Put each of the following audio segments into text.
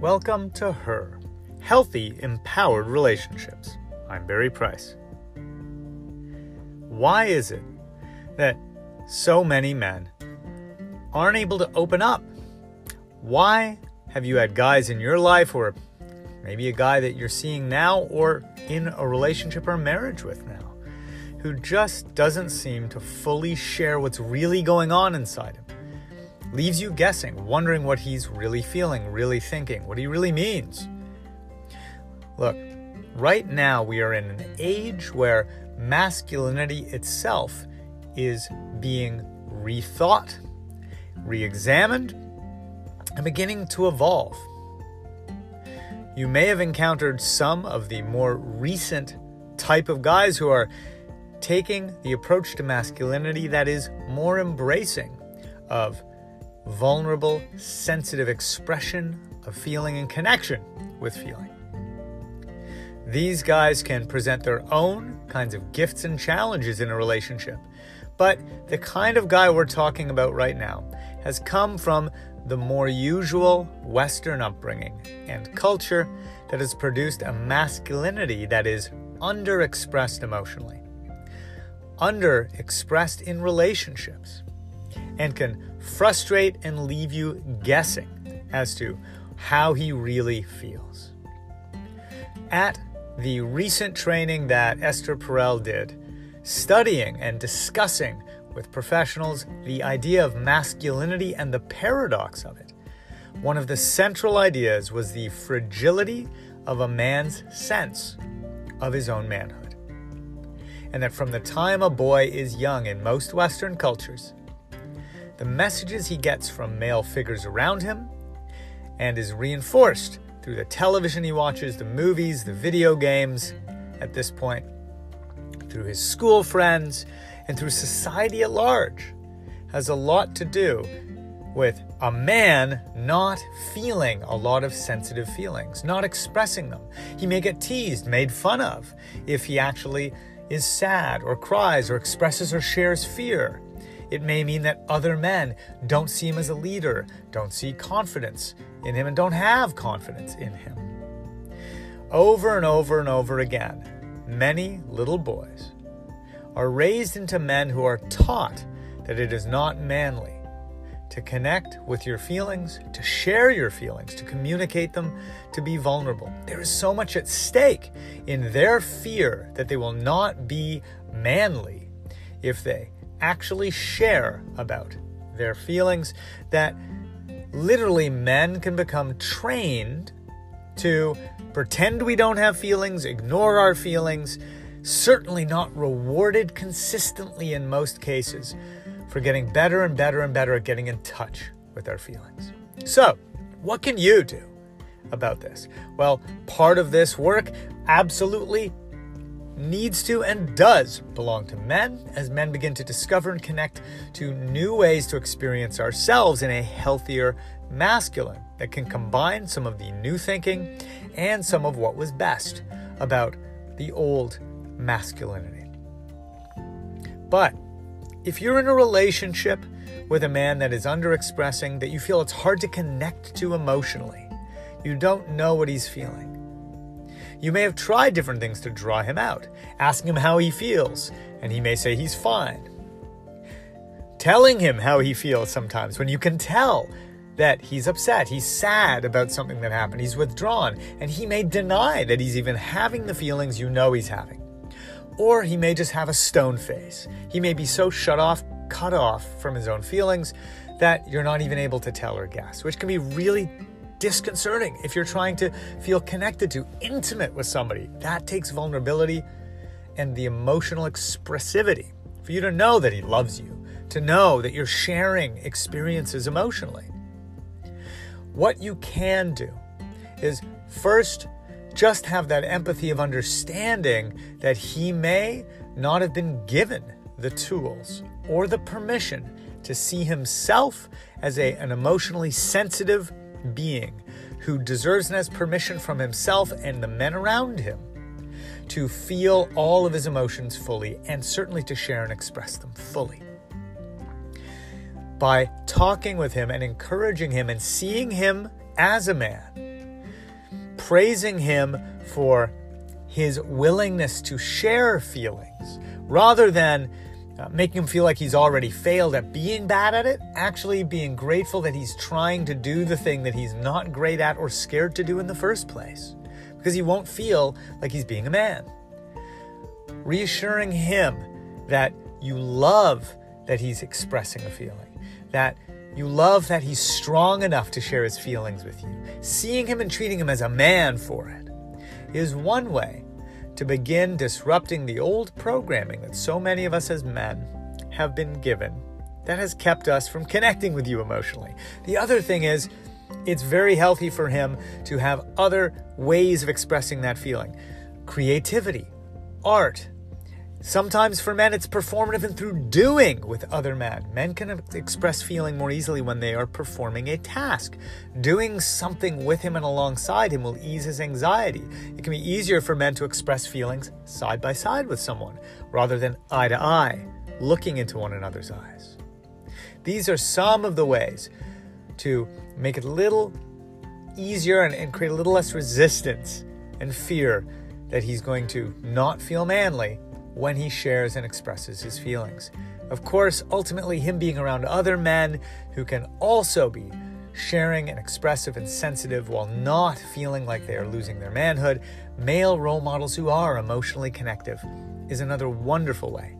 Welcome to Her Healthy, Empowered Relationships. I'm Barry Price. Why is it that so many men aren't able to open up? Why have you had guys in your life, or maybe a guy that you're seeing now, or in a relationship or marriage with now, who just doesn't seem to fully share what's really going on inside him? Leaves you guessing, wondering what he's really feeling, really thinking, what he really means. Look, right now we are in an age where masculinity itself is being rethought, re examined, and beginning to evolve. You may have encountered some of the more recent type of guys who are taking the approach to masculinity that is more embracing of vulnerable, sensitive expression of feeling and connection with feeling. These guys can present their own kinds of gifts and challenges in a relationship, but the kind of guy we're talking about right now has come from the more usual Western upbringing and culture that has produced a masculinity that is underexpressed emotionally, underexpressed in relationships, and can frustrate and leave you guessing as to how he really feels. At the recent training that Esther Perel did, studying and discussing with professionals the idea of masculinity and the paradox of it, one of the central ideas was the fragility of a man's sense of his own manhood. And that from the time a boy is young in most Western cultures, the messages he gets from male figures around him and is reinforced through the television he watches, the movies, the video games, at this point, through his school friends, and through society at large, has a lot to do with a man not feeling a lot of sensitive feelings, not expressing them. He may get teased, made fun of, if he actually is sad or cries or expresses or shares fear. It may mean that other men don't see him as a leader, don't see confidence in him, and don't have confidence in him. Over and over and over again, many little boys are raised into men who are taught that it is not manly to connect with your feelings, to share your feelings, to communicate them, to be vulnerable. There is so much at stake in their fear that they will not be manly if they actually share about their feelings, that literally men can become trained to pretend we don't have feelings, ignore our feelings, certainly not rewarded consistently in most cases for getting better and better and better at getting in touch with our feelings. So, what can you do about this? Well, part of this work absolutely needs to and does belong to men as men begin to discover and connect to new ways to experience ourselves in a healthier masculine that can combine some of the new thinking and some of what was best about the old masculinity. But if you're in a relationship with a man that is underexpressing, that you feel it's hard to connect to emotionally, you don't know what he's feeling you may have tried different things to draw him out, asking him how he feels, and he may say he's fine. Telling him how he feels sometimes when you can tell that he's upset, he's sad about something that happened, he's withdrawn, and he may deny that he's even having the feelings you know he's having. Or he may just have a stone face. He may be so shut off, cut off from his own feelings that you're not even able to tell or guess, which can be really disconcerting if you're trying to feel connected to, intimate with somebody. That takes vulnerability and the emotional expressivity for you to know that he loves you, to know that you're sharing experiences emotionally. What you can do is first just have that empathy of understanding that he may not have been given the tools or the permission to see himself as a, an emotionally sensitive being who deserves and has permission from himself and the men around him to feel all of his emotions fully and certainly to share and express them fully. By talking with him and encouraging him and seeing him as a man praising him for his willingness to share feelings rather than uh, making him feel like he's already failed at being bad at it, actually being grateful that he's trying to do the thing that he's not great at or scared to do in the first place, because he won't feel like he's being a man. Reassuring him that you love that he's expressing a feeling, that you love that he's strong enough to share his feelings with you. Seeing him and treating him as a man for it is one way to begin disrupting the old programming that so many of us as men have been given that has kept us from connecting with you emotionally. The other thing is, it's very healthy for him to have other ways of expressing that feeling creativity, art, Sometimes for men, it's performative and through doing with other men. Men can express feeling more easily when they are performing a task. Doing something with him and alongside him will ease his anxiety. It can be easier for men to express feelings side by side with someone rather than eye to eye, looking into one another's eyes. These are some of the ways to make it a little easier and, and create a little less resistance and fear that he's going to not feel manly when he shares and expresses his feelings. Of course, ultimately, him being around other men who can also be sharing and expressive and sensitive while not feeling like they are losing their manhood, male role models who are emotionally connective, is another wonderful way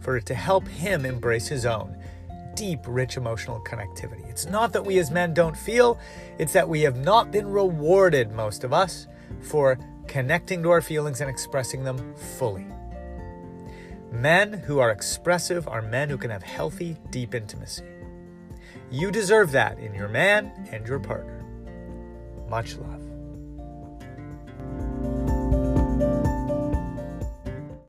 for it to help him embrace his own deep, rich emotional connectivity. It's not that we as men don't feel, it's that we have not been rewarded, most of us, for connecting to our feelings and expressing them fully. Men who are expressive are men who can have healthy, deep intimacy. You deserve that in your man and your partner. Much love.